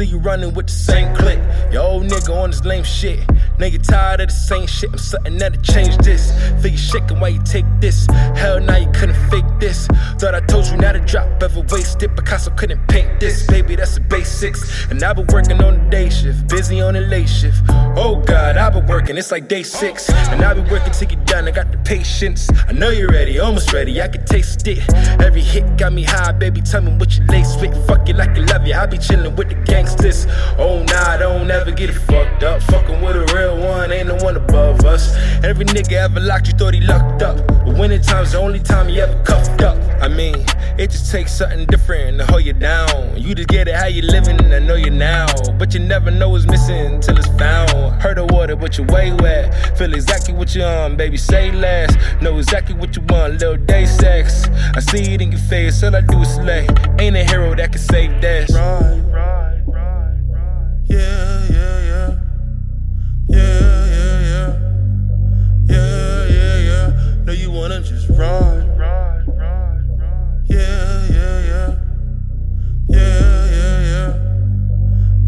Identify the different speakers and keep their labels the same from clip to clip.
Speaker 1: see you running with the same click. Your old nigga on this lame shit. You tired of the same shit. I'm something that'll change this. Feel you shaking why you take this. Hell, now you couldn't fake this. Thought I told you not to drop, ever wasted. Picasso couldn't paint this. Baby, that's the basics. And I've been working on the day shift, busy on the late shift. Oh God, I've been working, it's like day six. And I've been working to get done, I got the patience. I know you're ready, almost ready, I can taste it. Every hit got me high, baby. Tell me what you lace with. Fuck it like you love you. I be chillin' with the gangsters. Oh nah, don't ever get it fucked up. Fucking with a real one, ain't no one above us. Every nigga ever locked you thought he lucked up. But winter time's the only time he ever cuffed up. I mean, it just takes something different to hold you down. You just get it how you living, I know you now. But you never know what's missing until it's found. Heard the water, but you way wet. Feel exactly what you on, baby. Say less. Know exactly what you want, little day sex. I see it in your face, all I do is slay. Ain't a hero that can save that.
Speaker 2: Ride, ride, ride, ride. Yeah, yeah,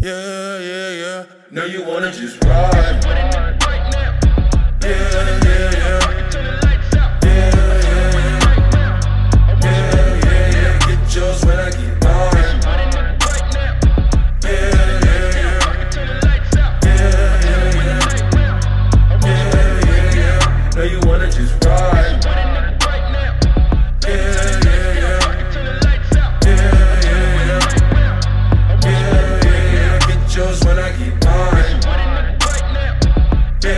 Speaker 2: Yeah, yeah, yeah. No, you wanna just ride. Yeah, I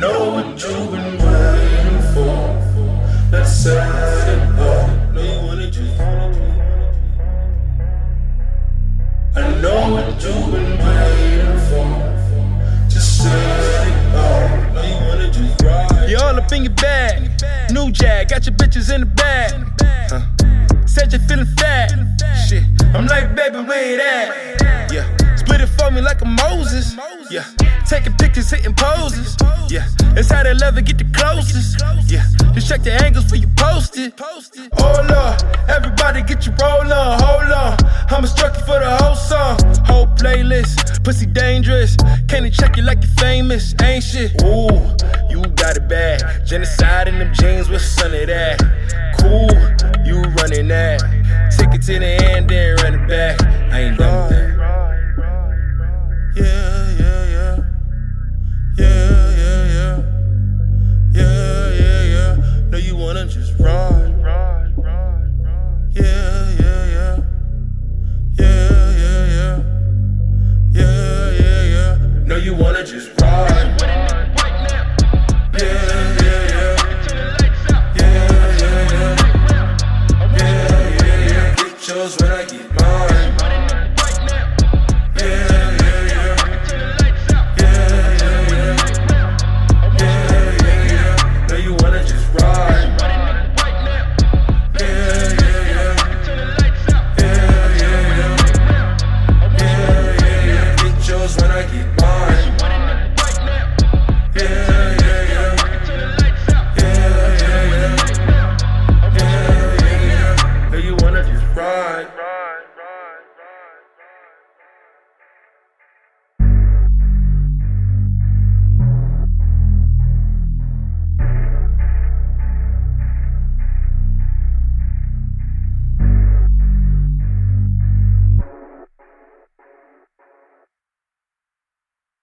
Speaker 2: know what you've been waiting for. Let's set it up.
Speaker 1: In your bag. New Jag, got your bitches in the bag. Huh. Said you're feeling fat. Shit, I'm like, baby, where it at? Yeah, split it for me like a Moses. Yeah, taking pictures, hitting poses. Yeah, it's how they love it, get the closest. Yeah, just check the angles for you posted. Oh Lord, everybody get your roll on, hold on. I'ma struck you for the whole song, whole playlist. Pussy dangerous, can't they check you like you're famous? Ain't shit. Ooh, got it bad. Genocide in them jeans, what's son of that? Cool, you running that. Take it to the end, then run it back. I ain't done with that.
Speaker 2: Yeah, yeah, yeah. Yeah, yeah, yeah. Yeah, yeah, yeah. No, you wanna just ride. Yeah, yeah, yeah. Yeah, yeah, yeah. Yeah, yeah, yeah. No, you wanna just ride. Yeah, yeah,